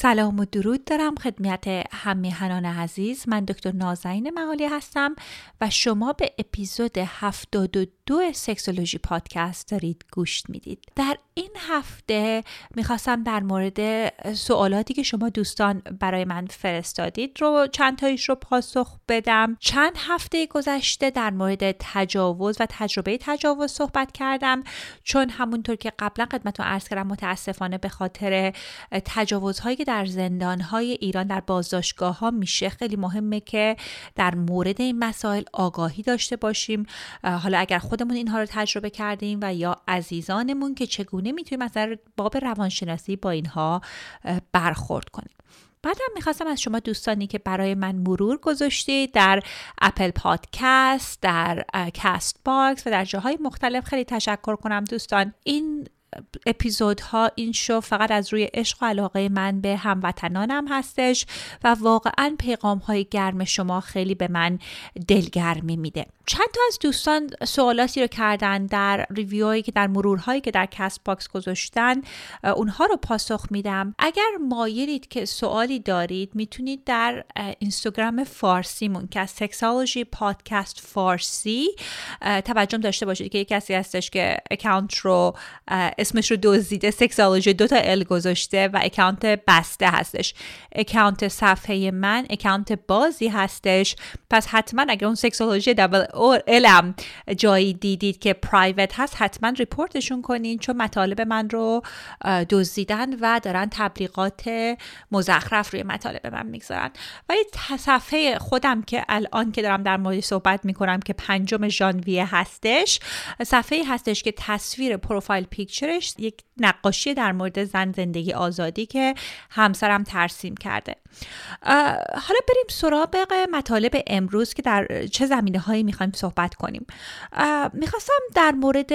سلام و درود دارم خدمت همه هنان عزیز. من دکتر نازنین معالی هستم و شما به اپیزود 72 سکسولوژی پادکست دارید گوش می‌دید. در این هفته می‌خواستم در مورد سوالاتی که شما دوستان برای من فرستادید رو چند تایش رو پاسخ بدم. چند هفته گذشته در مورد تجاوز و تجربه تجاوز صحبت کردم. چون همونطور که قبلا خدمتتون عرض کردم متاسفانه به خاطر تجاوزهایی که در زندانهای ایران در بازداشتگاه ها میشه. خیلی مهمه که در مورد این مسائل آگاهی داشته باشیم. حالا اگر خودمون اینها رو تجربه کردیم و یا عزیزانمون که چگونه می‌تونیم از باب روانشناسی با اینها برخورد کنیم. بعدم می‌خواستم از شما دوستانی که برای من مرور گذاشتید در اپل پادکست در CastBox و در جاهای مختلف خیلی تشکر کنم دوستان. این اپیزودها این شو فقط از روی عشق و علاقه من به هموطنانم هستش و واقعا پیغام های گرم شما خیلی به من دلگرمی میده. چند تا از دوستان سوالاتی رو کردن در ریویوهایی که در مرورهایی که در CastBox گذاشتن اونها رو پاسخ میدم. اگر مایلید که سوالی دارید می‌تونید در اینستاگرام فارسیمون که از پادکست فارسی توجه داشته باشید که یک کسی هستش که اکانت رو اسمش رو دزدیده sexology دو تا L گذاشته و اکانت بسته هستش. اکانت صفحه من اکانت بازی هستش. پس حتما اگر اون سکسالوژی دبل علم جایی دیدید که private هست حتما report شون کنین چون مطالب من رو دزدیدن و دارن تبلیغات مزخرف روی مطالب من می‌گذارن. ولی صفحه خودم که الان که دارم در مورد صحبت می‌کنم که پنجم ژانویه هستش صفحه هستش که تصویر پروفایل پیکچرش یک نقاشی در مورد زن زندگی آزادی که همسرم ترسیم کرده. حالا بریم سراغ مطالب امروز که در چه زمینه هایی می‌خوایم صحبت کنیم. می‌خواستم در مورد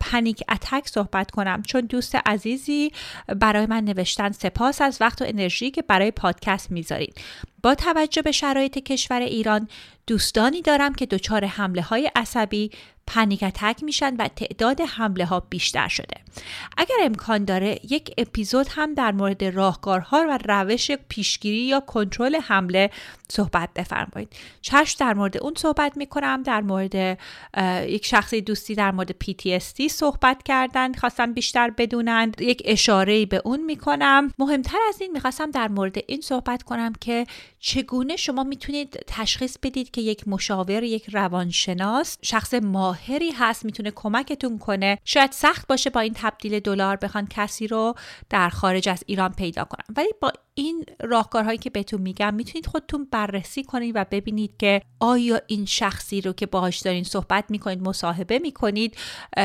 پنیک اتک صحبت کنم چون دوست عزیزی برای من نوشتن سپاس از وقت و انرژی که برای پادکست می‌ذارید. با توجه به شرایط کشور ایران دوستانی دارم که دچار حمله های عصبی پنیک اتک میشن و تعداد حمله ها بیشتر شده. اگر امکان داره یک اپیزود هم در مورد راهکارها و روش پیشگیری یا کنترل حمله صحبت بفرمایید. چشم در مورد اون صحبت می‌کنم در مورد یک شخصی دوستی در مورد PTSD صحبت کردن خواستم بیشتر بدونند. یک اشاره به اون می‌کنم. مهمتر از این می‌خواستم در مورد این صحبت کنم که چگونه شما می‌تونید تشخیص بدید که یک مشاور یک روانشناس شخص ماهری هست می‌تونه کمکتون کنه. شاید سخت باشه با این تبدیل دلار بخوان کسی رو در خارج از ایران پیدا کنن. ولی با این راهکارهایی که بهتون میگم می‌تونید خودتون بررسی کنید و ببینید که آیا این شخصی رو که باهاش دارین صحبت می‌کنید مصاحبه می‌کنید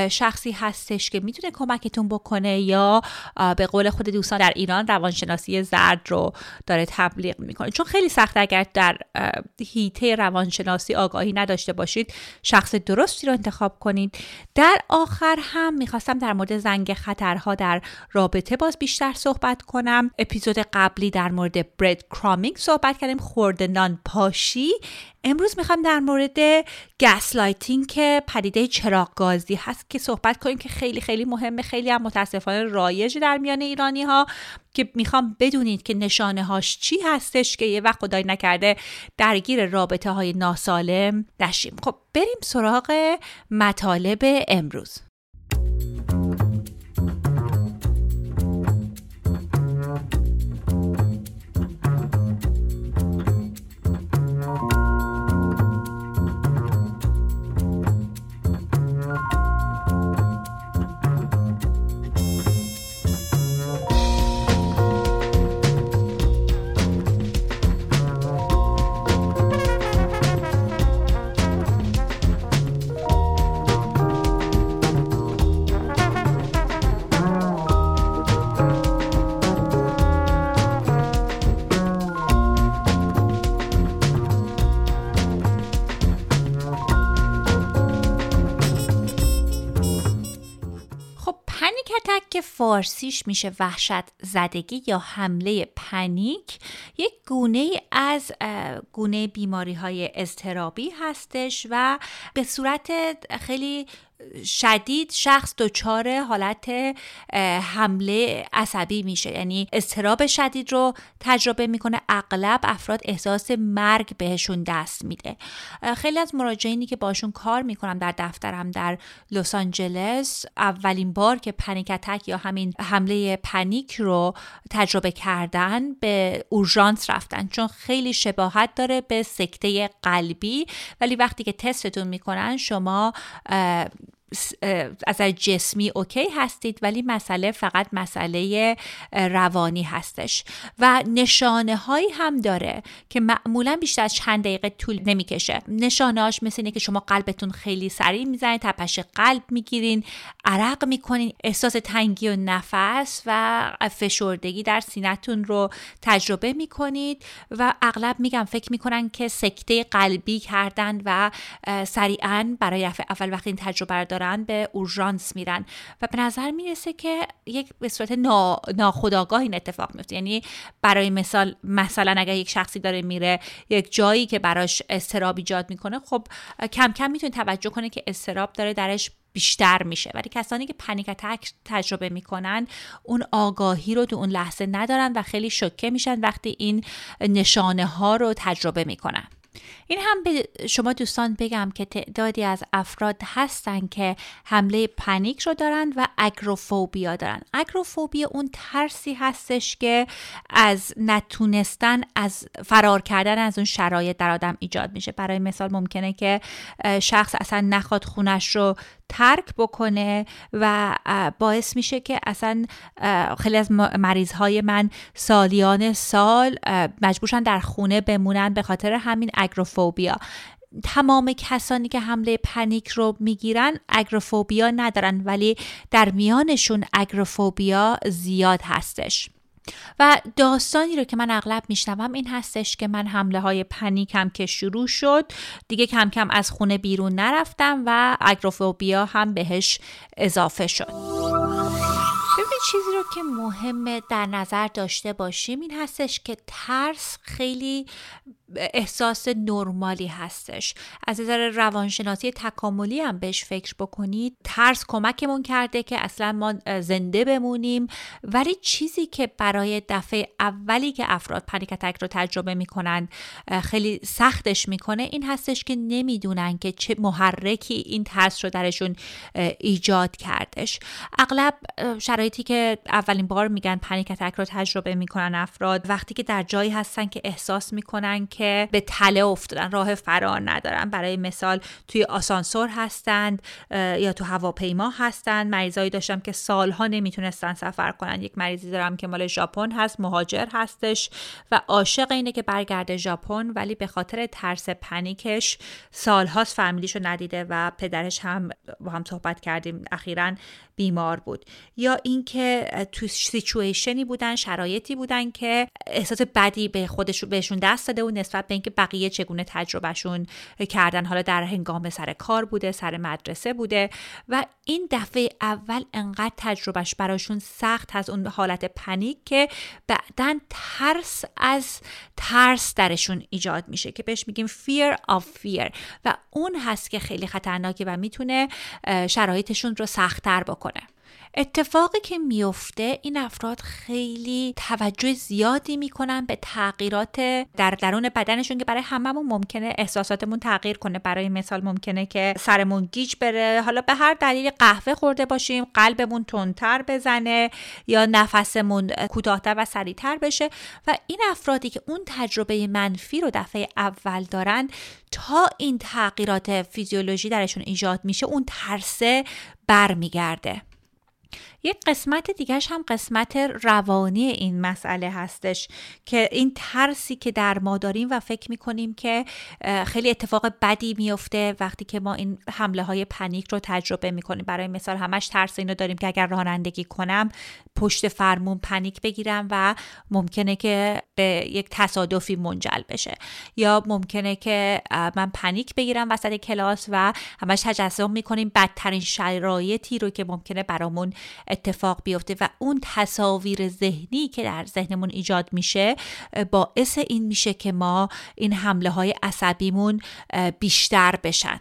شخصی هستش که می‌تونه کمکتون بکنه یا به قول خود دوستان در ایران روانشناسی زرد رو داره تبلیغ می‌کنه. چون خیلی سخت اگر در حیطه روانشناسی آگاهی نداشته باشید شخص درستی رو انتخاب کنید. در آخر هم می‌خواستم در مورد زنگ خطرها در رابطه باز بیشتر صحبت کنم. اپیزود قبل قبلی در مورد breadcrumbing صحبت کردیم خرده نان پاشی. امروز می‌خوام در مورد gaslighting که پدیده چراغ گازی هست که صحبت کنیم که خیلی خیلی مهمه. خیلی هم متاسفانه رایج در میان ایرانی ها که می‌خوام بدونید که نشانه هاش چی هستش که یه وقت خدای نکرده درگیر رابطه های ناسالم نشیم. خب بریم سراغ مطالب امروز. که فارسیش میشه وحشت زدگی یا حمله پنیک یک گونه از گونه بیماری های اضطرابی هستش و به صورت خیلی شدید شخص دچار حالت حمله عصبی میشه. یعنی استراب شدید رو تجربه می‌کنه اغلب افراد احساس مرگ بهشون دست میده. خیلی از مراجعینی که باشون کار می‌کنم در دفترم در لس آنجلس اولین بار که panic attack یا همین حمله panic رو تجربه کردن به اورژانس رفتن. چون خیلی شباهت داره به سکته قلبی ولی وقتی که تستتون می‌کنن شما از جسمی okay هستید ولی مسئله فقط مسئله روانی هستش. و نشانه هایی هم داره که معمولا بیشتر از چند دقیقه طول نمی‌کشه. نشانهاش مثل اینه که شما قلبتون خیلی سریع می‌زنید تپش قلب می‌گیرین عرق می‌کنین احساس تنگی و نفس و فشردگی در سینتون رو تجربه می‌کنید. و اغلب میگم فکر می‌کنن که سکته قلبی کردن و سریعا برای اول وقتی این تجربه دارن به اورژانس میرن و به نظر می‌رسه که یک به صورت نا... ناخودآگاه این اتفاق میفته. یعنی برای مثال مثلا اگر یک شخصی داره میره یک جایی که براش استراب ایجاد می‌کنه خب کم کم می‌تونه توجه کنه که استراب داره درش بیشتر میشه. ولی کسانی که پنیک اتک تجربه می‌کنن اون آگاهی رو تو اون لحظه ندارن و خیلی شوکه میشن وقتی این نشانه ها رو تجربه می‌کنن. این هم به شما دوستان بگم که تعدادی از افراد هستن که حمله پنیک رو دارن و اگروفوبیا دارن. اگروفوبیا اون ترسی هستش که از نتونستن از فرار کردن از اون شرایط در آدم ایجاد میشه. برای مثال ممکنه که شخص اصلا نخواد خونش رو ترک بکنه و باعث میشه که اصلا خیلی از مریض های من سالیان سال مجبورشن در خونه بمونن به خاطر همین اگروفوبیا. تمام کسانی که حمله پنیک رو می‌گیرن اگروفوبیا ندارن ولی در میانشون اگروفوبیا زیاد هستش. و داستانی رو که من اغلب میشنوم این هستش که من حمله های پنیکم که شروع شد دیگه کم کم از خونه بیرون نرفتم و اگروفوبیا هم بهش اضافه شد. چیزی رو که مهمه در نظر داشته باشیم این هستش که ترس خیلی احساس نرمالی هستش. از نظر روانشناسی تکاملی هم بهش فکر بکنید. ترس کمکمون کرده که اصلا ما زنده بمونیم. ولی چیزی که برای دفعه اولی که افراد پنیک اتک رو تجربه می‌کنن خیلی سختش می‌کنه این هستش که نمی‌دونن که چه محرکی این ترس رو درشون ایجاد کردش. اغلب شرایطی که اولین بار میگن پنیک اتک رو تجربه می‌کنن افراد وقتی که در جایی هستن که احساس می‌کنن که که به تله افتادن راه فرار ندارن. برای مثال توی آسانسور هستند یا تو هواپیما هستند. مریضایی داشتم که سالها نمی‌تونستن سفر کنن. یک مریضی دارم که مال ژاپن هست مهاجر هستش و عاشق اینه که برگرده ژاپن ولی به خاطر ترس پنیکش سالهاست فامیلیشو ندیده و پدرش هم با هم صحبت کردیم. اخیرا بیمار بود. یا اینکه تو سیچویشنی بودن شرایطی بودن که احساس بدی به خودشون بهشون دست داده و نسبت به اینکه بقیه چگونه تجربهشون کردن. حالا در هنگام سر کار بوده سر مدرسه بوده و این دفعه اول انقدر تجربهش براشون سخت از اون حالت پنیک که بعدا ترس از ترس درشون ایجاد میشه که بهش میگیم fear of fear. و اون هست که خیلی خطرناکه و می‌تونه شرایطشون رو سختتر بکنه. اتفاقی که میفته این افراد خیلی توجه زیادی می‌کنن به تغییرات در درون بدنشون که برای هممون ممکنه احساساتمون تغییر کنه. برای مثال ممکنه که سرمون گیج بره. حالا به هر دلیل قهوه خورده باشیم قلبمون تندتر بزنه یا نفسمون کوتاهتر و سریعتر بشه. و این افرادی که اون تجربه منفی رو دفعه اول دارن تا این تغییرات فیزیولوژی درشون ایجاد میشه اون ترسه برمیگرده. یک قسمت دیگرش هم قسمت روانی این مسئله هستش که این ترسی که در ما داریم و فکر می‌کنیم که خیلی اتفاق بدی میفته وقتی که ما این حمله های پنیک رو تجربه می‌کنیم. برای مثال همش ترس اینو داریم که اگر رانندگی کنم پشت فرمون پنیک بگیرم و ممکنه که به یک تصادفی منجل بشه. یا ممکنه که من پنیک بگیرم وسط کلاس و همش تجسم می‌کنیم بدترین شرایطی رو که ممکنه برامون اتفاق بیفته و اون تصاویر ذهنی که در ذهنمون ایجاد میشه باعث این میشه که ما این حمله های عصبیمون بیشتر بشن.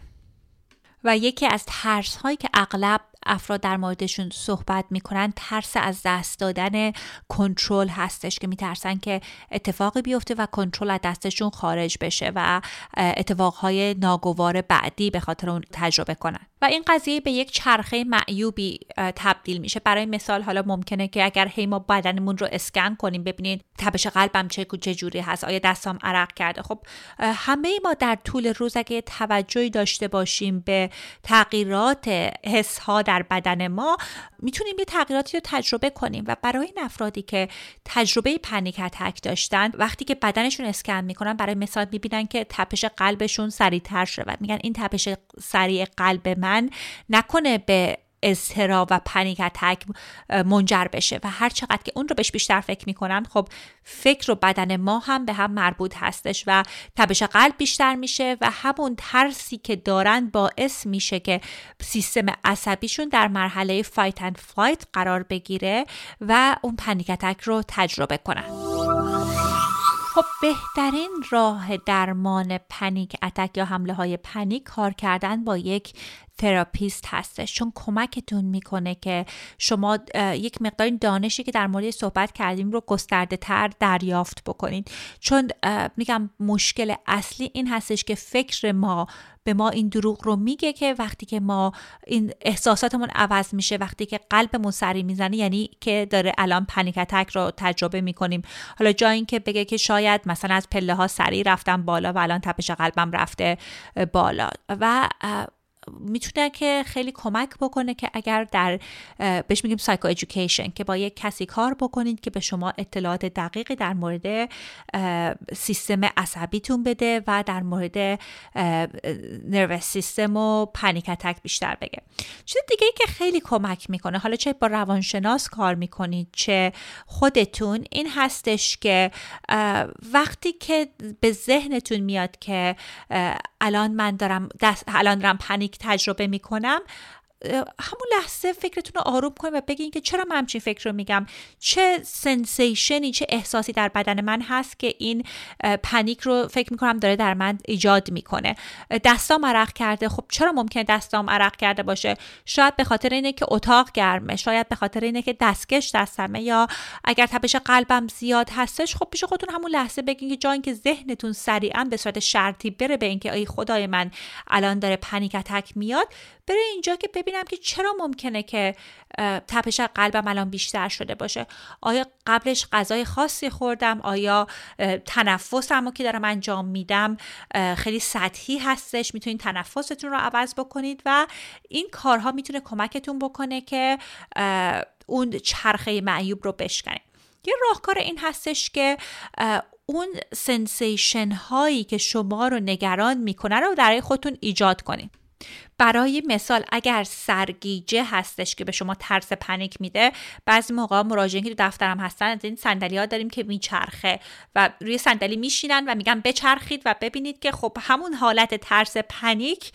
و یکی از ترس هایی که اغلب افراد در موردشون صحبت می‌کنن ترس از دست دادن کنترل هستش که میترسن که اتفاقی بیفته و کنترل از دستشون خارج بشه و اتفاقهای ناگوار بعدی به خاطر اون تجربه کنن. و این قضیه به یک چرخه معیوبی تبدیل میشه. برای مثال حالا ممکنه که اگر هی ما بدنمون رو اسکن کنیم ببینید تپش قلبم چه جوری هست آیا دستام عرق کرده. خب همه ما در طول روز اگه توجهی داشته باشیم به تغییرات حس ها در بدن ما می‌تونیم یه تغییراتی رو تجربه کنیم. و برای این افرادی که تجربه پنیک اتک داشتن وقتی که بدنشون اسکن می‌کنن برای مثال می‌بینن که تپش قلبشون سریعتر شده و میگن این تپش سریع قلب من نکنه به اضطراب و پنیک اتک منجر بشه و هر چقدر که اون رو بهش بیشتر فکر می‌کنن خب فکر و بدن ما هم به هم مربوط هستش و تبش قلب بیشتر میشه و همون ترسی که دارن باعث میشه که سیستم عصبیشون در مرحله fight and flight قرار بگیره و اون panic attack رو تجربه کنن. خب بهترین راه درمان panic attack یا حمله های panic کار کردن با یک therapist هستش. چون کمکتون می‌کنه که شما یک مقدار دانشی که در مورد صحبت کردیم رو گسترده تر دریافت بکنید چون میگم مشکل اصلی این هستش که فکر ما به ما این دروغ رو میگه که وقتی که ما این احساساتمون عوض میشه وقتی که قلبمون سری می‌زنه یعنی که داره الان پنیک اتک رو تجربه می‌کنیم. حالا جای اینکه بگه که شاید مثلا از پله ها سریع رفتم بالا و الان تپش قلبم رفته بالا. و می‌تونه که خیلی کمک بکنه که اگر در بهش میگیم سایکو ایژوکیشن که با یک کسی کار بکنید که به شما اطلاعات دقیقی در مورد سیستم عصبیتون بده و در مورد نروس سیستم و پنیک اتک بیشتر بگه. چیز دیگه ای که خیلی کمک می‌کنه حالا چه با روانشناس کار می‌کنید چه خودتون این هستش که وقتی که به ذهنتون میاد که الان من دارم دست الان دارم پنیک تجربه می‌کنم. همون لحظه فکرتون رو آروم کنید و بگین که چرا من همچین فکر رو میگم. چه sensation ی چه احساسی در بدن من هست که این panic رو فکر می‌کنم داره در من ایجاد می‌کنه. دستام عرق کرده. خب چرا ممکنه دستام عرق کرده باشه؟ شاید به خاطر اینه که اتاق گرمه. شاید به خاطر اینه که دستکش دستمه یا اگر تپش قلبم زیاد هستش خب پیش خودتون همون لحظه بگین که جای اینکه ذهنتون سریعا به صورت شرطی بره به اینکه ای خدای من الان داره panic attack میاد بره اینجا که ببینم که چرا ممکنه که تپش قلبم الان بیشتر شده باشه. آیا قبلش غذای خاصی خوردم؟ آیا تنفسم که دارم انجام میدم خیلی سطحی هستش؟ می‌تونید تنفستون رو عوض بکنید و این کارها می‌تونه کمکتون بکنه که اون چرخه معیوب رو بشکنید. یه راهکار این هستش که اون سنسیشن هایی که شما رو نگران می‌کنه رو در خودتون ایجاد کنید. برای مثال اگر سرگیجه هستش که به شما ترس panic میده بعضی موقع مراجعین که دفترم هستن از این صندلی ها داریم که میچرخه و روی صندلی میشینن و میگن بچرخید و ببینید که خب همون حالت ترس panic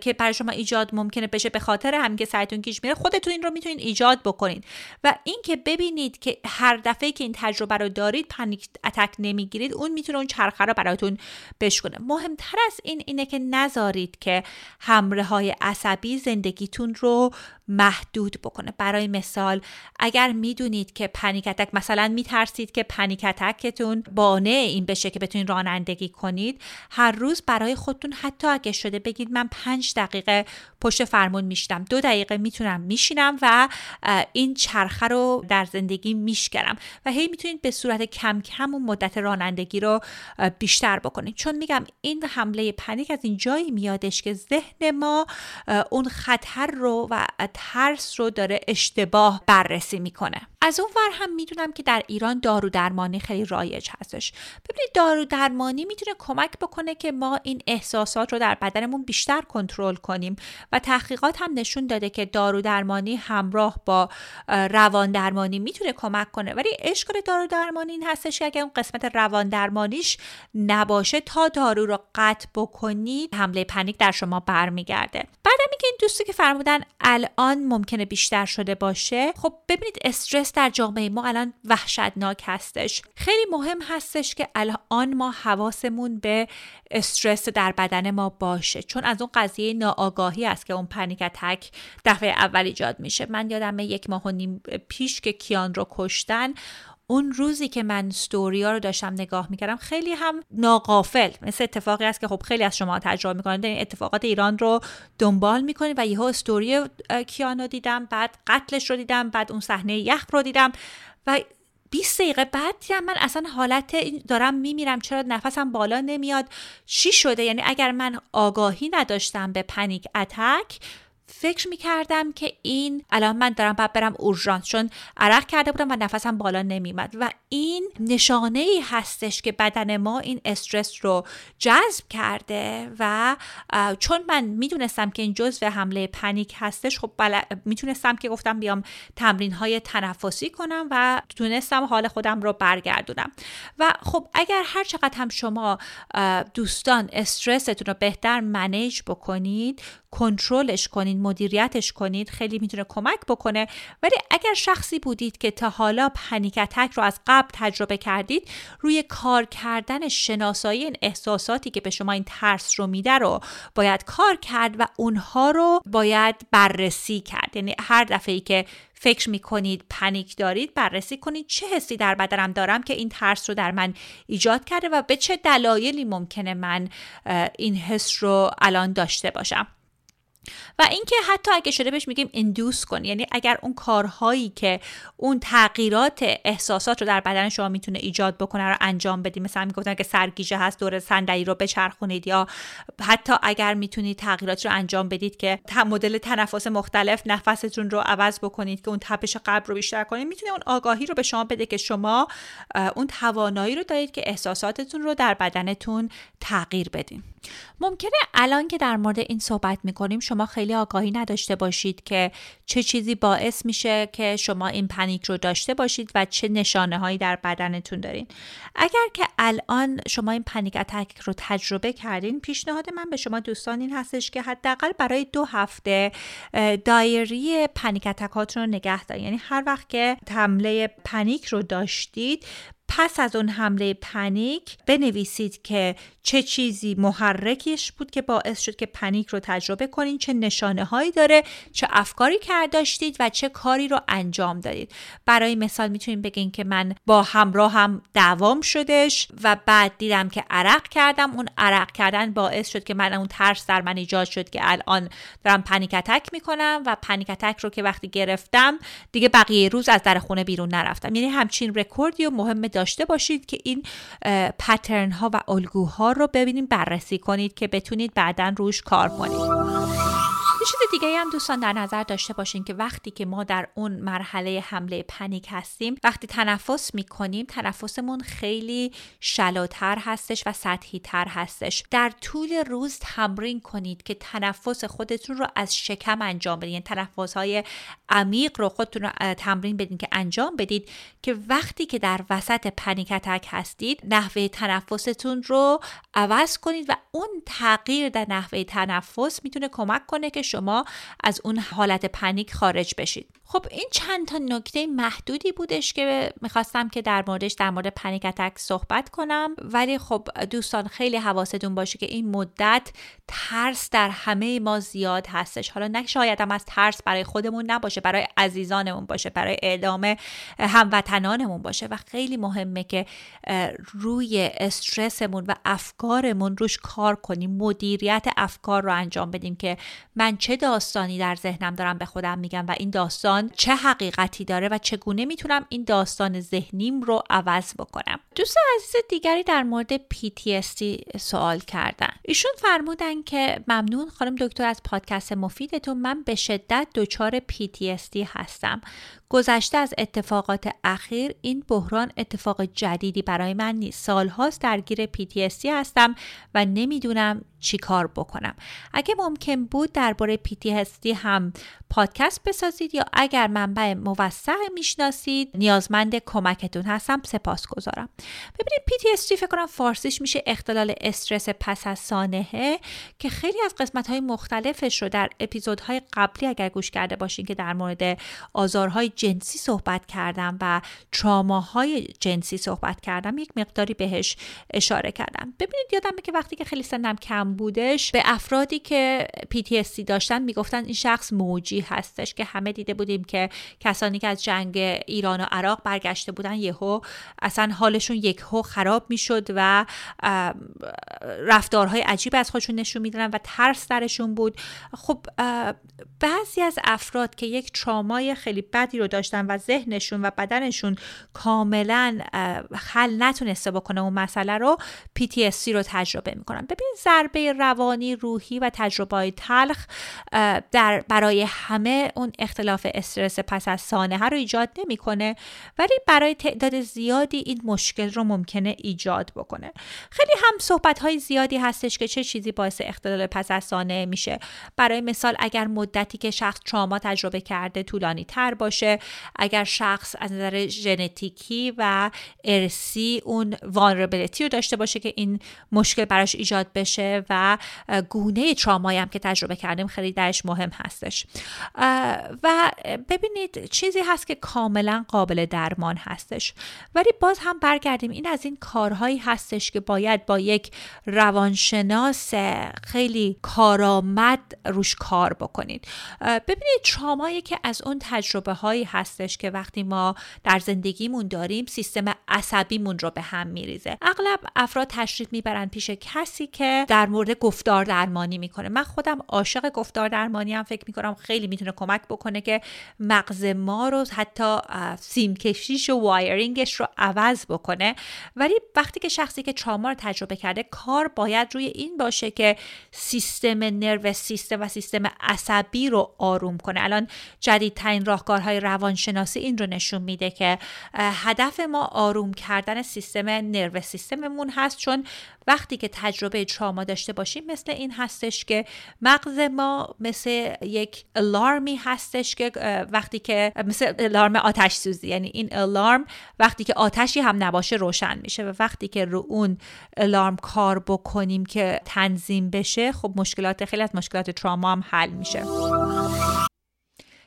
که برای شما ایجاد ممکنه بشه به خاطر هم که سرتون گیج میره خودتون این رو می‌تونید ایجاد بکنید. و اینکه ببینید که هر دفعه که این تجربه رو دارید panic attack نمی‌گیرید اون می‌تونه اون چرخه رو براتون بشکنه مهمتر از این اینه که نذارید که همراه های عصبی زندگیتون رو محدود بکنه. برای مثال اگر می‌دونید که پنیک اتک مثلا میترسید که پنیک اتکتون بانه این بشه که بتونید رانندگی کنید هر روز برای خودتون حتی اگه شده بگید من پنج دقیقه پشت فرمون میشینم. دو دقیقه می‌تونم میشینم و این چرخه رو در زندگی میشکرم و هی می‌تونید به صورت کم کم و مدت رانندگی رو بیشتر بکنید. چون میگم این حمله پنیک از این جایی میادش که ذهن ما اون خطر رو و ترس رو داره اشتباه بررسی می‌کنه. از اون ور هم می‌دونم که در ایران دارو درمانی خیلی رایج هستش. ببینید دارو درمانی می‌تونه کمک بکنه که ما این احساسات رو در بدنمون بیشتر کنترل کنیم و تحقیقات هم نشون داده که دارو درمانی همراه با روان درمانی می‌تونه کمک کنه. ولی اشکال دارو درمانی این هستش که اگر اون قسمت روان درمانیش نباشه تا دارو رو قطع بکنید حمله پنیک در شما برمیگرده. بعدم میگه این دوستی که فرمودن الان الان ممکنه بیشتر شده باشه خب ببینید استرس در جامعه ما الان وحشتناک هستش. خیلی مهم هستش که الان ما حواسمون به استرس در بدن ما باشه چون از اون قضیه ناآگاهی است که اون پنیک اتک دفعه اول ایجاد میشه. من یادم یک ماه و نیم پیش که کیان رو کشتن اون روزی که من ستوریا رو داشتم نگاه می‌کردم خیلی هم ناقافل مثل اتفاقی است که خب خیلی از شما تجربه می‌کنید. اتفاقات ایران رو دنبال می‌کنید و یهو استوری کیانو دیدم بعد قتلش رو دیدم بعد اون صحنه یخ رو دیدم. و 20 دقیقه بعد دیدم من اصلا حالت دارم میمیرم. چرا نفسم بالا نمیاد؟ چی شده؟ یعنی اگر من آگاهی نداشتم به پنیک اتک فکر می‌کردم که این الان من دارم باید برم اورژانس چون عرق کرده بودم و نفسم بالا نمیمد و این نشانه ای هستش که بدن ما این استرس رو جذب کرده و چون من می‌دونستم که این جزء حمله پنیک هستش خب می‌تونستم که گفتم بیام تمرین های تنفسی کنم و تونستم حال خودم رو برگردونم. و خب اگر هر چقدر هم شما دوستان استرستون رو بهتر منیج بکنید کنترلش کنید مدیریتش کنید خیلی می‌تونه کمک بکنه. ولی اگر شخصی بودید که تا حالا پنیک اتک رو از قبل تجربه کردید روی کار کردن شناسایی این احساساتی که به شما این ترس رو میده رو باید کار کرد و اونها رو باید بررسی کرد. یعنی هر دفعه ای که فکر می‌کنید پنیک دارید بررسی کنید. چه حسی در بدنم دارم که این ترس رو در من ایجاد کرده و به چه دلایلی ممکنه من این حس رو الان داشته باشم. و اینکه حتی اگه شده بهش میگیم اندوس کن. یعنی اگر اون کارهایی که اون تغییرات احساسات رو در بدن شما می‌تونه ایجاد بکنه رو انجام بدیم مثلا می‌گفتن که سرگیجه هست دور صندلی رو بچرخونید. یا حتی اگر می‌تونید تغییرات رو انجام بدید که مدل تنفس مختلف نفستون رو عوض بکنید که اون تپش قلب رو بیشتر کنید. می‌تونه اون آگاهی رو به شما بده که شما اون توانایی رو دارید که احساساتتون رو در بدنتون تغییر بدین. ممکنه الان که در مورد این صحبت می‌کنیم شما خیلی آگاهی نداشته باشید که چه چیزی باعث میشه که شما این پنیک رو داشته باشید و چه نشانه هایی در بدنتون دارین. اگر که الان شما این پنیک اتک رو تجربه کردین پیشنهاد من به شما دوستان این هستش که حداقل برای دو هفته دایری پنیک اتکاتون رو نگه دارید یعنی هر وقت که حمله پنیک رو داشتید پس از اون حمله پنیک بنویسید که چه چیزی محرکش بود که باعث شد که پنیک رو تجربه کنید چه نشانه هایی داره چه افکاری کرد داشتید و چه کاری رو انجام دادید. برای مثال می‌تونید بگین که من با همراه هم دوام شدش و بعد دیدم که عرق کردم. اون عرق کردن باعث شد که من اون ترس در من ایجاد شد که الان دارم پنیک اتک می‌کنم و پنیک اتک رو که وقتی گرفتم دیگه بقیه روز از در خونه بیرون نرفتم. یعنی همچین رکوردی و مهم داشته باشید که این پترن ها و الگوها رو ببینید بررسی کنید که بتونید بعدا روش کار کنید. یه چیز دیگه هم دوستان در نظر داشته باشین که وقتی که ما در اون مرحله حمله پنیک هستیم وقتی تنفس می‌کنیم تنفسمون خیلی شلاتر هستش و سطحی تر هستش. در طول روز تمرین کنید که تنفس خودتون رو از شکم انجام بدید یعنی تنفس های عمیق رو خودتون رو تمرین بدین که انجام بدید که وقتی که در وسط پنیک اتک هستید نحوه تنفستون رو عوض کنید و اون تغییر در نحوه تنفس می‌تونه کمک کنه که شما از اون حالت پنیک خارج بشید. خب این چند تا نکته محدودی بودش که می‌خواستم که در موردش در مورد پنیک اتک صحبت کنم. ولی خب دوستان خیلی حواستون باشه که این مدت ترس در همه ما زیاد هستش. حالا نه شاید هم از ترس برای خودمون نباشه برای عزیزانمون باشه برای اعدام هموطنانمون باشه. و خیلی مهمه که روی استرسمون و افکارمون روش کار کنیم. مدیریت افکار رو انجام بدیم که من چه داستانی در ذهنم دارم به خودم میگم و این داستان چه حقیقتی داره و چگونه می‌تونم این داستان ذهنیم رو عوض بکنم. دوست عزیز دیگری در مورد PTSD سوال کردن. ایشون فرمودن که ممنون خانم دکتر از پادکست مفیدتون. من به شدت دچار PTSD هستم. گذشته از اتفاقات اخیر این بحران اتفاق جدیدی برای من نیست. سالهاست درگیر PTSD هستم و نمی‌دونم چیکار بکنم. اگه ممکن بود درباره PTSD هم پادکست بسازید یا اگر منبع موثق می‌شناسید نیازمند کمکتون هستم سپاس گذارم. ببینید PTSD فکر کنم فارسیش میشه اختلال استرس پس از سانحه که خیلی از قسمت های مختلفش رو در اپیزودهای قبلی اگر گوش کرده باشین که در مورد آزارهای جنسی صحبت کردم و تراماهای جنسی صحبت کردم یک مقداری بهش اشاره کردم. ببینید یادمه که وقتی که خیلی سنم کم بودش به افرادی که PTSD داشتن می‌گفتن این شخص موجی هستش که همه دیده بودیم که کسانی که از جنگ ایران و عراق برگشته بودن یهو اصلا حالشون یکهو خراب می‌شد و رفتارهای عجیب از خودشون نشون می‌دادن و ترس درشون بود. خب بعضی از افراد که یک ترامای خیلی بدی رو داشتن و ذهنشون و بدنشون کاملا حل نتونسته بکنه اون مسئله رو PTSD رو تجربه می‌کنن. ببین ضربه روانی روحی و تجربه های تلخ در برای همه اون اختلاف استرس پس از سانحه رو ایجاد نمی‌کنه. ولی برای تعداد زیادی این مشکل رو ممکنه ایجاد بکنه. خیلی هم صحبت های زیادی هستش که چه چیزی باعث اختلال پس از سانحه میشه. برای مثال اگر مدتی که شخص تراما تجربه کرده طولانی تر باشه اگر شخص از نظر ژنتیکی و ارسی اون وانربلیتی رو داشته باشه که این مشکل براش ایجاد بشه و گونه ترامایی هم که تجربه کردیم خیلی درش مهم هستش. و ببینید چیزی هست که کاملا قابل درمان هستش. ولی باز هم برگردیم این از این کارهایی هستش که باید با یک روانشناس خیلی کارآمد روش کار بکنید. ببینید ترامایی که از اون تجربه هستش که وقتی ما در زندگیمون داریم سیستم عصبیمون رو به هم میریزه. اغلب افراد تشریف می‌برن پیش کسی که در مورد گفتار درمانی می‌کنه. من خودم عاشق گفتار درمانی هم فکر می‌کنم خیلی می‌تونه کمک بکنه که مغز ما رو حتی سیم کشیش و وایرینگش رو عوض بکنه. ولی وقتی که شخصی که تراما رو تجربه کرده کار باید روی این باشه که سیستم نرو سیستم و سیستم عصبی رو آروم کنه. الان جدیدترین راهکارهای روانشناسی این رو نشون میده که هدف ما آروم کردن سیستم نرو سیستممون هست. چون وقتی که تجربه تراما داشته باشیم مثل این هستش که مغز ما مثل یک الارمی هستش که وقتی که مثل الارم آتش سوزی. یعنی این الارم وقتی که آتشی هم نباشه روشن میشه و وقتی که رو اون الارم کار بکنیم که تنظیم بشه خب مشکلات خیلی از مشکلات تراما هم حل میشه.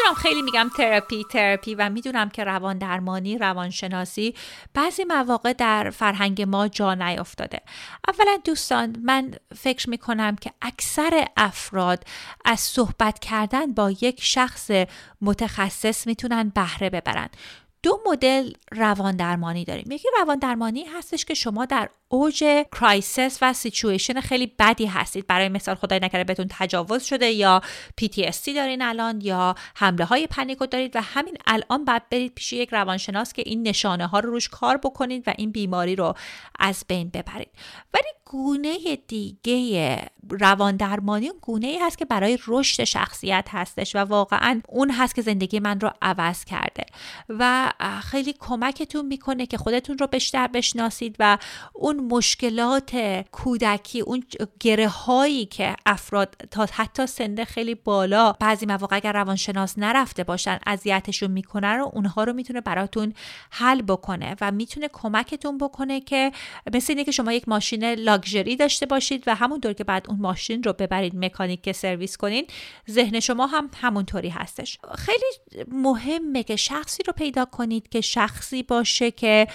می‌دونم خیلی میگم تراپی تراپی و می‌دونم که روان درمانی روانشناسی بعضی مواقع در فرهنگ ما جا نیافتاده. اولا دوستان من فکر می‌کنم که اکثر افراد از صحبت کردن با یک شخص متخصص می‌تونن بهره ببرن. دو مدل روان درمانی داریم. یکی روان درمانی هستش که شما در اوج crisis و سیچویشن خیلی بدی هستید. برای مثال خدای نکرده بهتون تجاوز شده یا PTSD دارین الان یا حمله های panic و دارید و همین الان باید برید پیش یک روانشناس که این نشانه ها رو روش کار بکنید و این بیماری رو از بین ببرید. ولی گونه دیگه روان درمانی اون گونه ای هست که برای رشد شخصیت هستش و واقعا اون هست که زندگی من رو عوض کرده و خیلی کمکتون می‌کنه که خودتون رو بیشتر بشناسید و اون مشکلات کودکی اون گره هایی که افراد تا حتی سنده خیلی بالا بعضی مواقع اگر روانشناس نرفته باشن اذیتشون می‌کنن رو اونها رو می‌تونه براتون حل بکنه و می‌تونه کمکتون بکنه که مثل اینه که شما یک ماشین لاکچری داشته باشید و همونطور که بعد اون ماشین رو ببرید مکانیک که سرویس کنین ذهن شما هم همونطوری هستش. خیلی مهمه که شخصی رو پیدا کنید که شخصی باشه که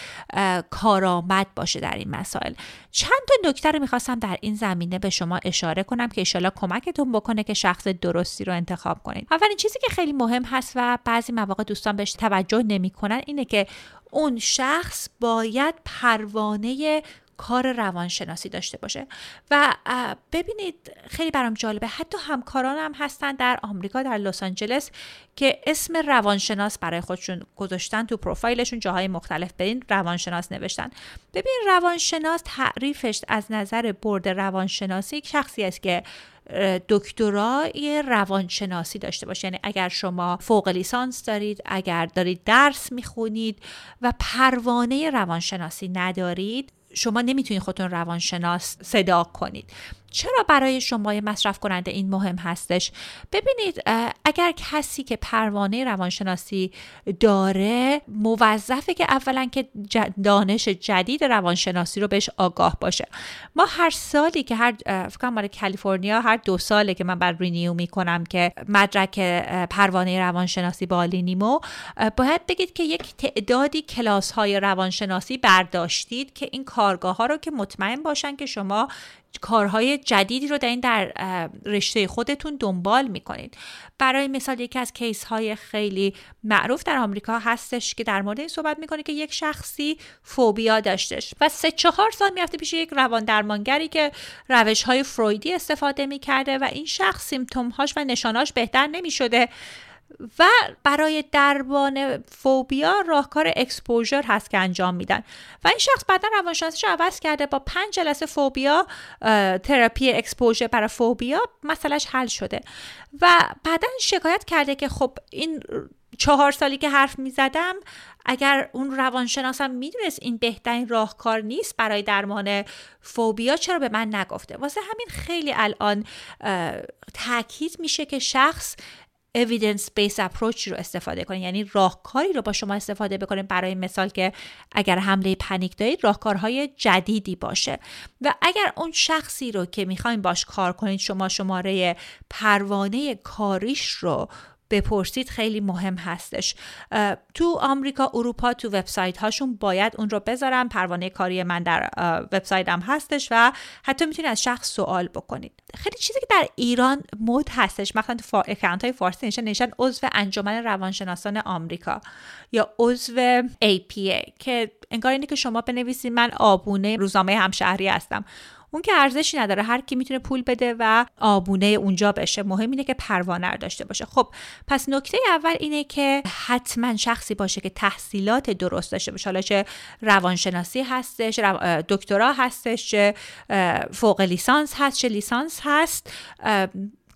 کارآمد باشه در این مسائل چند تا نکته رو می‌خواستم در این زمینه به شما اشاره کنم که ایشالا کمکتون بکنه که شخص درستی رو انتخاب کنید. اولین چیزی که خیلی مهم هست و بعضی مواقع دوستان بهش توجه نمی‌کنن اینه که اون شخص باید پروانه کار روانشناسی داشته باشه. و ببینید خیلی برام جالبه. حتی همکارانم هم هستن در آمریکا در لس آنجلس که اسم روانشناس برای خودشون گذاشتن تو پروفایلشون جاهای مختلف برین روانشناس نوشتن. ببین روانشناس تعریفش از نظر برد روانشناسی یک شخصی است که دکترای روانشناسی داشته باشه. یعنی اگر شما فوق لیسانس دارید اگر دارید درس می‌خونید و پروانه روانشناسی ندارید شما نمی‌تونید خودتون روانشناس صدا کنید. چرا برای شما مصرف کننده این مهم هستش؟ ببینید اگر کسی که پروانه روانشناسی داره موظفه که اولا که دانش جدید روانشناسی رو بهش آگاه باشه. ما هر سالی که هر فکر کنم کالیفرنیا هر دو ساله که من بر رینیو می‌کنم که مدرک پروانه روانشناسی بالینیمو باید بگید که یک تعدادی کلاس های روانشناسی برداشتید که این کارگاه ها رو که مطمئن باشن که شما کارهای جدیدی رو در این در رشته خودتون دنبال می‌کنید. برای مثال یکی از کیس های خیلی معروف در آمریکا هستش که در مورد این صحبت می‌کنه که یک شخصی فوبیا داشتش و سه چهار سال می‌رفته پیش یک روان درمانگری که روش های فرویدی استفاده می‌کرده و این شخص سیمتوم و نشاناش بهتر نمی‌شده. و برای دربان فوبیا راهکار اکسپوژر هست که انجام میدن. و این شخص بعدا روانشناسیش عوض کرده با پنج جلسه فوبیا تراپی اکسپوژر برای فوبیا مسئلهش حل شده. و بعدا شکایت کرده که خب این چهار سالی که حرف می‌زدم اگر اون روانشناسم می‌دونست این بهترین راهکار نیست برای درمان فوبیا چرا به من نگفته؟ واسه همین خیلی الان تاکید میشه که شخص evidence based approach رو استفاده کنید یعنی راهکاری رو با شما استفاده بکنید برای مثال که اگر حمله پنیک دارید راهکارهای جدیدی باشه. و اگر اون شخصی رو که می‌خواین باش کار کنید شما شماره پروانه کاریش رو بپرسید خیلی مهم هستش. تو آمریکا اروپا تو وبسایت هاشون باید اون رو بذارم پروانه کاری من در وبسایت هم هستش و حتی می‌تونید از شخص سوال بکنید. خیلی چیزی که در ایران مد هستش مثلا تو اکانت های فارسی نشن نشن عضو انجمن روانشناسان آمریکا یا عضو APA که انگار اینه که شما بنویسید من آبونه روزنامه همشهری هستم. اون که ارزشی نداره هر کی می‌تونه پول بده و آبونه اونجا بشه. مهم اینه که پروانه داشته باشه. خب پس نکته اول اینه که حتما شخصی باشه که تحصیلات درست داشته باشه. حالا چه روانشناسی هستش دکترا هستش چه فوق لیسانس هست چه لیسانس هست.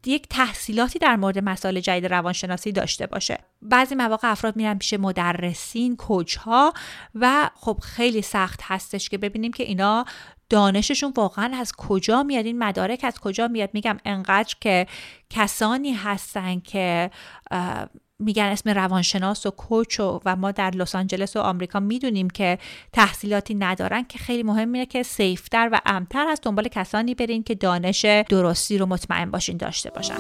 یک تحصیلاتی در مورد مسائل جدید روانشناسی داشته باشه. بعضی مواقع افراد میرن پیش مدرسین کوچ ها و خب خیلی سخت هستش که ببینیم که اینا دانششون واقعا از کجا میاد؟ این مدارک از کجا میاد؟ میگم انقدر که کسانی هستن که میگن اسم روانشناس و کوچ و, و ما در لس آنجلس و آمریکا می‌دونیم که تحصیلاتی ندارن که خیلی مهمه که سیفتر و امتر هست دنبال کسانی برین که دانش درستی رو مطمئن باشین داشته باشن.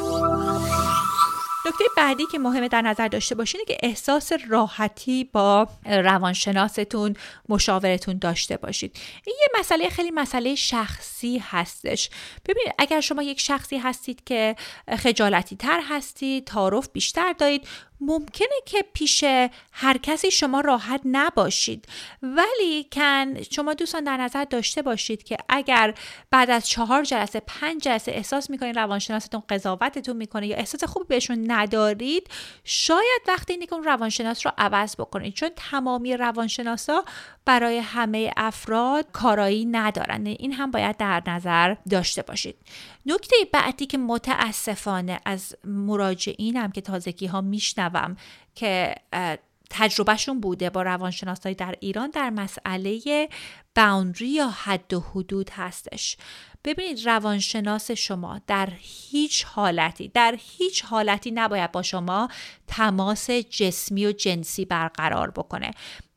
نکته بعدی که مهمه در نظر داشته باشین که احساس راحتی با روانشناستون مشاورتون داشته باشید. این یه مسئله خیلی مسئله شخصی هستش. ببینید اگر شما یک شخصی هستید که خجالتی تر هستید تعارف بیشتر دارید ممکنه که پیش هر کسی شما راحت نباشید. ولی کن شما دوستان در نظر داشته باشید که اگر بعد از چهار جلسه پنج جلسه احساس می‌کنید روانشناستون قضاوتتون می‌کنه یا احساس خوبی بهشون ندارید شاید وقتی اینه که اون روانشناس رو عوض بکنید. چون تمامی روانشناسا برای همه افراد کارایی ندارن. این هم باید در نظر داشته باشید. نکته بعدی که متاسفانه از مراجعینم که تازگی ها میشنوم که تجربهشون بوده با روانشناسایی در ایران در مسئله باوندری یا حد و حدود هستش. ببینید روانشناس شما در هیچ حالتی در هیچ حالتی نباید با شما تماس جسمی و جنسی برقرار بکنه.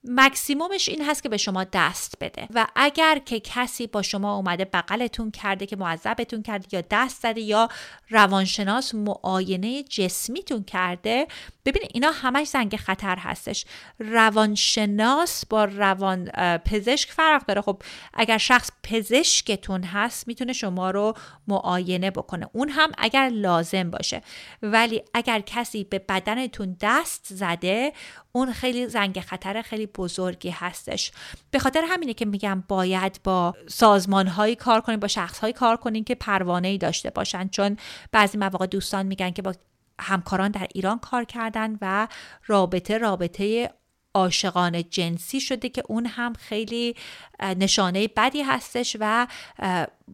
مکسیمومش این هست که به شما دست بده. و اگر که کسی با شما اومده بغلتون کرده که معذبتون کرده یا دست زده یا روانشناس معاینه جسمیتون کرده ببینید اینا همش زنگ خطر هستش. روانشناس با روان پزشک فرق داره. خب اگر شخص پزشکتون هست می‌تونه شما رو معاینه بکنه. اون هم اگر لازم باشه. ولی اگر کسی به بدنتون دست زده اون خیلی زنگ خطر خیلی بزرگی هستش. به خاطر همینه که میگم باید با سازمان هایی کار کنیم با شخص هایی کار کنیم که پروانه ای داشته باشن. چون بعضی مواقع دوستان میگن که با همکاران در ایران کار کردن و رابطه رابطه عاشقانه جنسی شده که اون هم خیلی نشانه بدی هستش و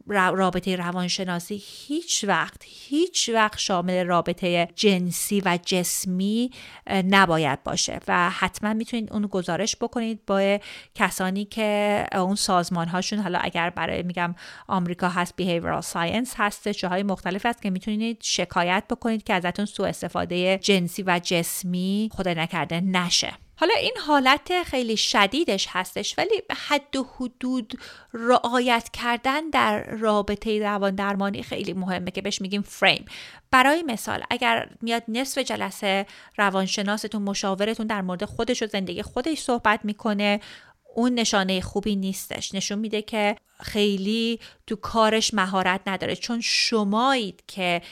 رابطه روانشناسی هیچ وقت هیچ وقت شامل رابطه جنسی و جسمی نباید باشه و حتما می‌تونید اون گزارش بکنید با کسانی که اون سازمان هاشون حالا اگر برای میگم آمریکا هست behavioral science هست جاهای مختلف هست که می‌تونید شکایت بکنید که ازتون سوء استفاده جنسی و جسمی خدا نکرده نشه. حالا این حالت خیلی شدیدش هستش ولی حد و حدود رعایت کردن در رابطه روان درمانی خیلی مهمه که بهش میگیم فریم. برای مثال اگر میاد نصف جلسه روانشناستون مشاورتون در مورد خودش و زندگی خودش صحبت می‌کنه اون نشانه خوبی نیستش. نشون میده که خیلی تو کارش مهارت نداره. چون شمایید که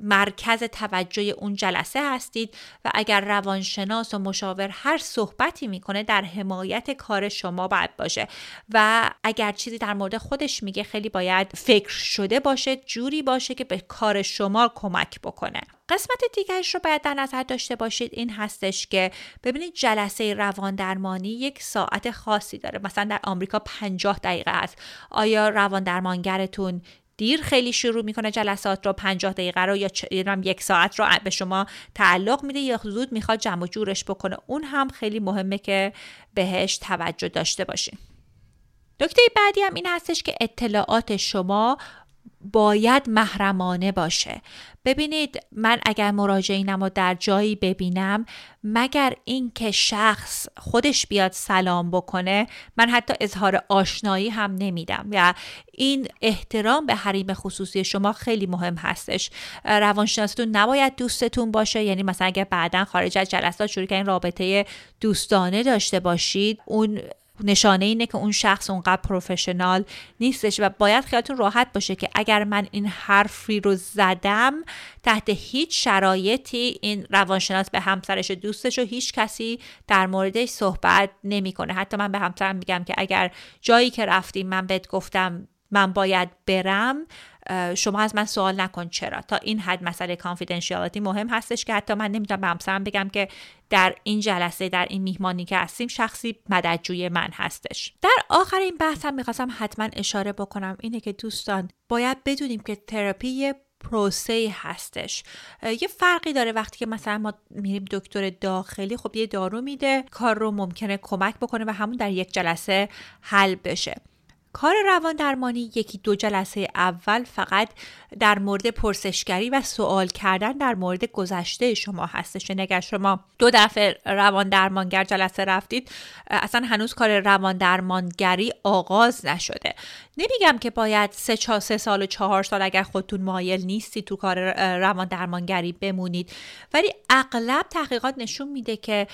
مرکز توجه اون جلسه هستید و اگر روانشناس و مشاور هر صحبتی می‌کنه در حمایت کار شما باید باشه. و اگر چیزی در مورد خودش میگه خیلی باید فکر شده باشه جوری باشه که به کار شما کمک بکنه. قسمت دیگرش رو باید در نظر داشته باشید. این هستش که ببینید جلسه روان درمانی یک ساعت خاصی داره. مثلا در آمریکا 50 دقیقه هست. آیا روان درمانگرتون دیر خیلی شروع می‌کنه جلسات رو 50 دقیقه رو یا یک ساعت رو به شما تعلق میده یا زود می‌خواد جمع و جورش بکنه؟ اون هم خیلی مهمه که بهش توجه داشته باشیم نکته بعدی هم این هستش که اطلاعات شما باید محرمانه باشه. ببینید من اگر مراجعینم رو در جایی ببینم مگر اینکه شخص خودش بیاد سلام بکنه من حتی اظهار آشنایی هم نمیدم. و این احترام به حریم خصوصی شما خیلی مهم هستش. روانشناستون نباید دوستتون باشه. یعنی مثلا اگر بعدا خارج از جلسات شروع این رابطه دوستانه داشته باشید اون نشانه اینه که اون شخص اونقدر پروفشنال نیستش و باید خیالتون راحت باشه که اگر من این حرفی رو زدم تحت هیچ شرایطی این روانشناس به همسرش و دوستش و هیچ کسی در موردش صحبت نمی‌کنه. حتی من به همسرم میگم که اگر جایی که رفتیم من بهت گفتم من باید برم شما از من سوال نکن چرا. تا این حد مسئله کانفیدنشیالیتی مهم هستش که حتی من نمی‌تونم به همسرم بگم که در این جلسه در این میهمانی که هستیم شخصی مددجوی من هستش. در آخر این بحثم می‌خواستم حتما اشاره بکنم اینه که دوستان باید بدونیم که تراپی پروسه هستش. یه فرقی داره وقتی که مثلا ما میریم دکتر داخلی خب یه دارو میده کار رو ممکنه کمک بکنه و همون در یک جلسه حل بشه. کار روان درمانی یکی دو جلسه اول فقط در مورد پرسشگری و سوال کردن در مورد گذشته شما هستش. یعنی اگر شما دو دفعه روان درمانگر جلسه رفتید اصلا هنوز کار روان درمانگری آغاز نشده. نمیگم که باید سه, چه سه سال و چهار سال اگر خودتون مایل نیستی تو کار روان درمانگری بمونید. ولی اغلب تحقیقات نشون میده که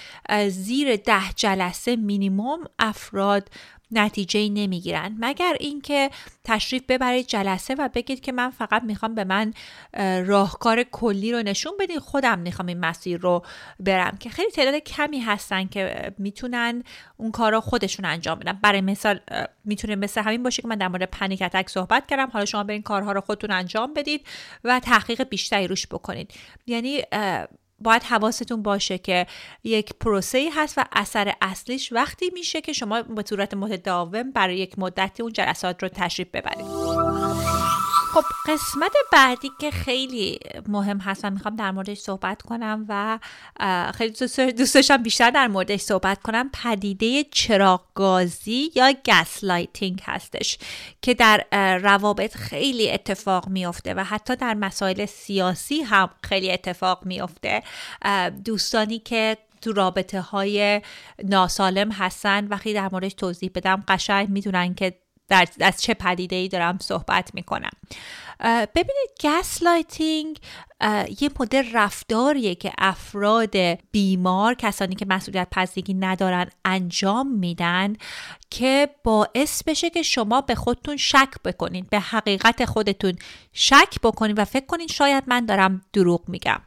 زیر ده جلسه مینیموم افراد نتیجه نمی‌گیرن. مگر اینکه تشریف ببرید جلسه و بگید که من فقط می‌خوام به من راهکار کلی رو نشون بدین خودم می‌خوام این مسیر رو برم. که خیلی تعداد کمی هستن که می‌تونن اون کار رو خودشون انجام بدن. برای مثال می‌تونه مثل همین باشه که من در مورد پنیک اتک صحبت کردم. حالا شما برین کارها رو خودتون انجام بدید و تحقیق بیشتری روش بکنید. یعنی باید حواستون باشه که یک پروسه هست و اثر اصلیش وقتی میشه که شما به صورت متداوم برای یک مدتی اون جلسات رو تشریف ببرید. خب قسمت بعدی که خیلی مهم هست و می‌خوام در موردش صحبت کنم و خیلی دوست داشتم بیشتر در موردش صحبت کنم پدیده چراغ گازی یا gaslighting هستش که در روابط خیلی اتفاق میافته و حتی در مسائل سیاسی هم خیلی اتفاق میافته. دوستانی که تو رابطه های ناسالم هستن وقتی در موردش توضیح بدم قشنگ می‌دونن که در از چه پدیده ای دارم صحبت می‌کنم. ببینید gaslighting یه مدل رفتاریه که افراد بیمار کسانی که مسئولیت پذیری ندارن انجام میدن که باعث بشه که شما به خودتون شک بکنید به حقیقت خودتون شک بکنید و فکر کنید شاید من دارم دروغ میگم.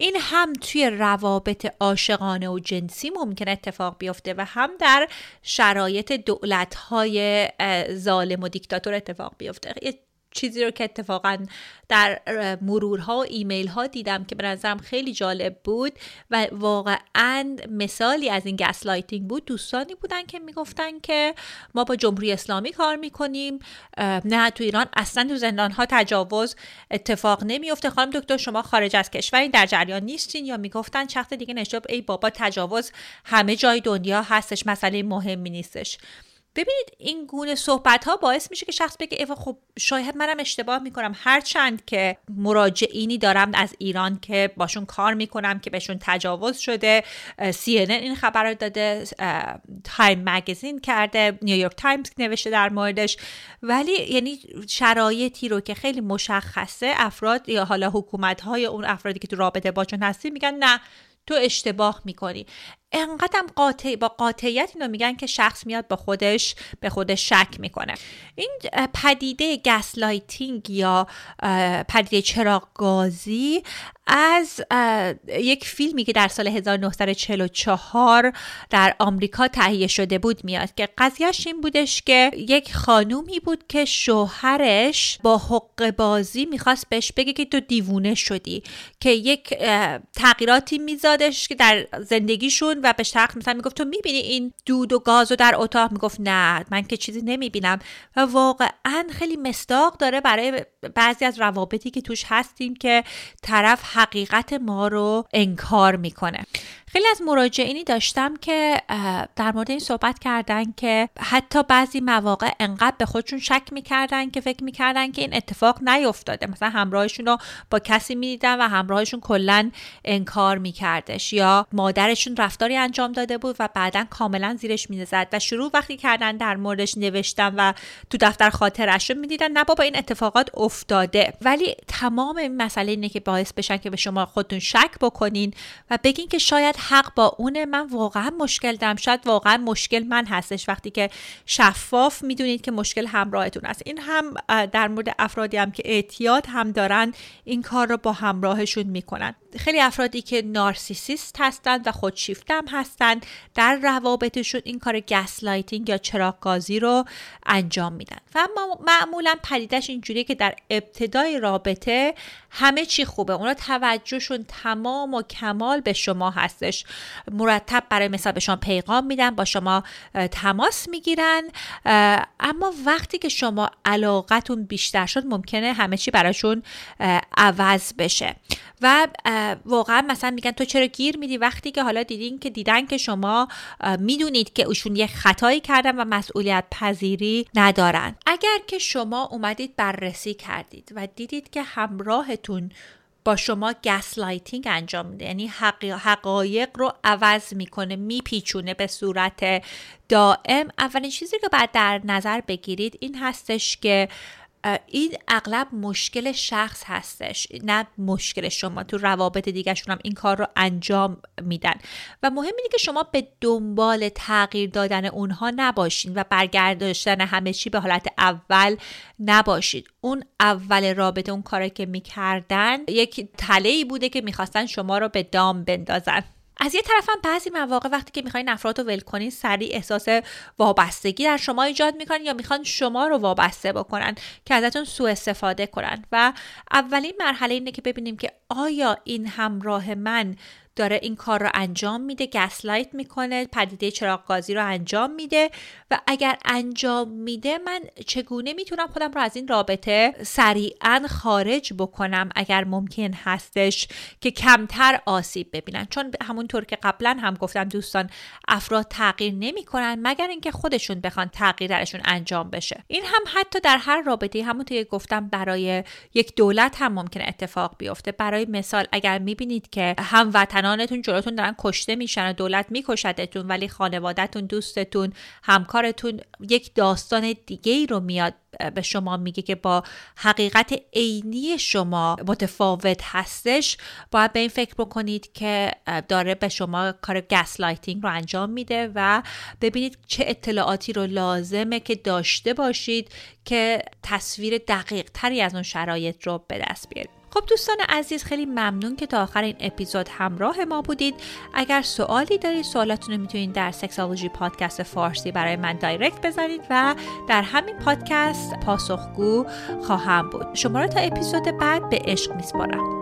این هم توی روابط عاشقانه و جنسی ممکن اتفاق بیفته و هم در شرایط دولت‌های ظالم و دیکتاتور اتفاق بیفته. چیزی رو که اتفاقا در مرورها و ایمیل ها دیدم که به نظرم خیلی جالب بود و واقعا مثالی از این gaslighting بود. دوستانی بودن که می‌گفتن که ما با جمهوری اسلامی کار می‌کنیم نه تو ایران اصلا تو زندان ها تجاوز اتفاق نمیفته خانم دکتر شما خارج از کشور در جریان نیستین. یا می‌گفتن چخت دیگه نشاب ای بابا تجاوز همه جای دنیا هستش مسئله مهمی نیستش. ببینید این گونه صحبت ها باعث میشه که شخص بگه خب شاید منم اشتباه می‌کنم. هرچند که مراجعینی دارم از ایران که باشون کار می‌کنم که بهشون تجاوز شده CNN خبر رو داده Time Magazine کرده New York Times نوشته در موردش. ولی یعنی شرایطی رو که خیلی مشخصه افراد یا حالا حکومت های اون افرادی که تو رابطه باشون هستی میگن نه تو اشتباه می‌کنی. انقدرم قاطع با قاطعیت اینو میگن که شخص میاد با خودش به خودش شک می‌کنه. این پدیده gaslighting یا پدیده چراغ گازی از یک فیلمی که در سال 1944 در آمریکا تهیه شده بود میاد که قضیهش این بودش که یک خانومی بود که شوهرش با حقه بازی می‌خواست بهش بگه که تو دیوونه شدی که یک تغییراتی میزادش که در زندگیشون و به شخص مثلا می‌گفت تو می‌بینی این دود و گاز رو در اتاق؟ می‌گفت نه من که چیزی نمی‌بینم. و واقعا خیلی مستاق داره برای بعضی از روابطی که توش هستیم که طرف حقیقت ما رو انکار می‌کنه. خیلی از مراجعینی داشتم که در مورد این صحبت کردن که حتی بعضی مواقع انقدر به خودشون شک می‌کردن که فکر می‌کردن که این اتفاق نیفتاده. مثلا همراهشون رو با کسی می‌دیدن و همراهشون کلا انکار میکردش یا مادرشون رفتاری انجام داده بود و بعدا کاملا زیرش مینزد و شروع وقتی کردن در موردش نوشتن و تو دفتر خاطرش رو می‌دیدن نه بابا این اتفاقات افتاده. ولی تمام این مسئله اینه که باعث بشن که به شما خودتون شک بکنین و بگین که شاید حق با اونه من واقعا مشکل دارم. شاید واقعا مشکل من هستش وقتی که شفاف می‌دونید که مشکل همراهتون است این هم در مورد افرادی هم که اعتیاد هم دارن این کار رو با همراهشون می‌کنن. خیلی افرادی که narcissist هستند و خودشیفته هم هستند در روابطشون این کار gaslighting یا چراغ گازی رو انجام میدن. و معمولا پدیدش اینجوریه که در ابتدای رابطه همه چی خوبه. اونا توجهشون تمام و کمال به شما هستش هستش مرتب برای مثال به شما پیغام میدن با شما تماس می‌گیرن. اما وقتی که شما علاقتون بیشتر شد ممکنه همه چی براشون عوض بشه. و واقعا مثلا میگن تو چرا گیر میدی؟ وقتی که حالا دیدین که دیدن که شما می‌دونید که ایشون یه خطایی کردن و مسئولیت پذیری ندارن. اگر که شما اومدید بررسی کردید و دیدید که همراهتون شما gaslighting انجام میده. یعنی حقایق رو عوض می‌کنه میپیچونه به صورت دائم. اولین چیزی که باید در نظر بگیرید این هستش که این اغلب مشکل شخص هستش نه مشکل شما. تو روابط دیگرشون هم این کار رو انجام میدن. و مهم اینه که شما به دنبال تغییر دادن اونها نباشین و برگرداشتن همه چی به حالت اول نباشید. اون اول رابطه اون کاری که می‌کردن یک تله بوده که می‌خواستن شما رو به دام بندازن. از یه طرف هم بعضی مواقع وقتی که می‌خواین افراد رو ول کنین سریع احساس وابستگی در شما ایجاد می‌کنن یا می‌خوان شما رو وابسته بکنن که ازتون سوء استفاده کنن. و اولین مرحله اینه که ببینیم که آیا این همراه من داره این کار رو انجام میده گسلایت می‌کنه پدیده چراغ گازی رو انجام میده و اگر انجام میده من چگونه می‌تونم خودم رو از این رابطه سریعا خارج بکنم اگر ممکن هستش که کمتر آسیب ببینن؟ چون همونطور که قبلا هم گفتم دوستان افراد تغییر نمی‌کنن مگر اینکه خودشون بخوان تغییر درشون انجام بشه. این هم حتی در هر رابطه همونطور که گفتم برای یک دولت هم ممکن اتفاق بیفته. برای مثال اگر می‌بینید که هموطنان هموطنانتون جلوتون دارن کشته میشن و دولت میکشدتون ولی خانوادهتون دوستتون همکارتون یک داستان دیگه ای رو میاد به شما میگه که با حقیقت عینی شما متفاوت هستش. باید به این فکر بکنید که داره به شما کار gaslighting رو انجام میده و ببینید چه اطلاعاتی رو لازمه که داشته باشید که تصویر دقیق تری از اون شرایط رو به دست بیارید. خب دوستان عزیز خیلی ممنون که تا آخر این اپیزود همراه ما بودید. اگر سوالی دارید سوالاتون رو می‌تونید در Sexology Podcast فارسی برای من direct بزنید و در همین پادکست پاسخگو خواهم بود. شما رو تا اپیزود بعد به عشق میسپارم.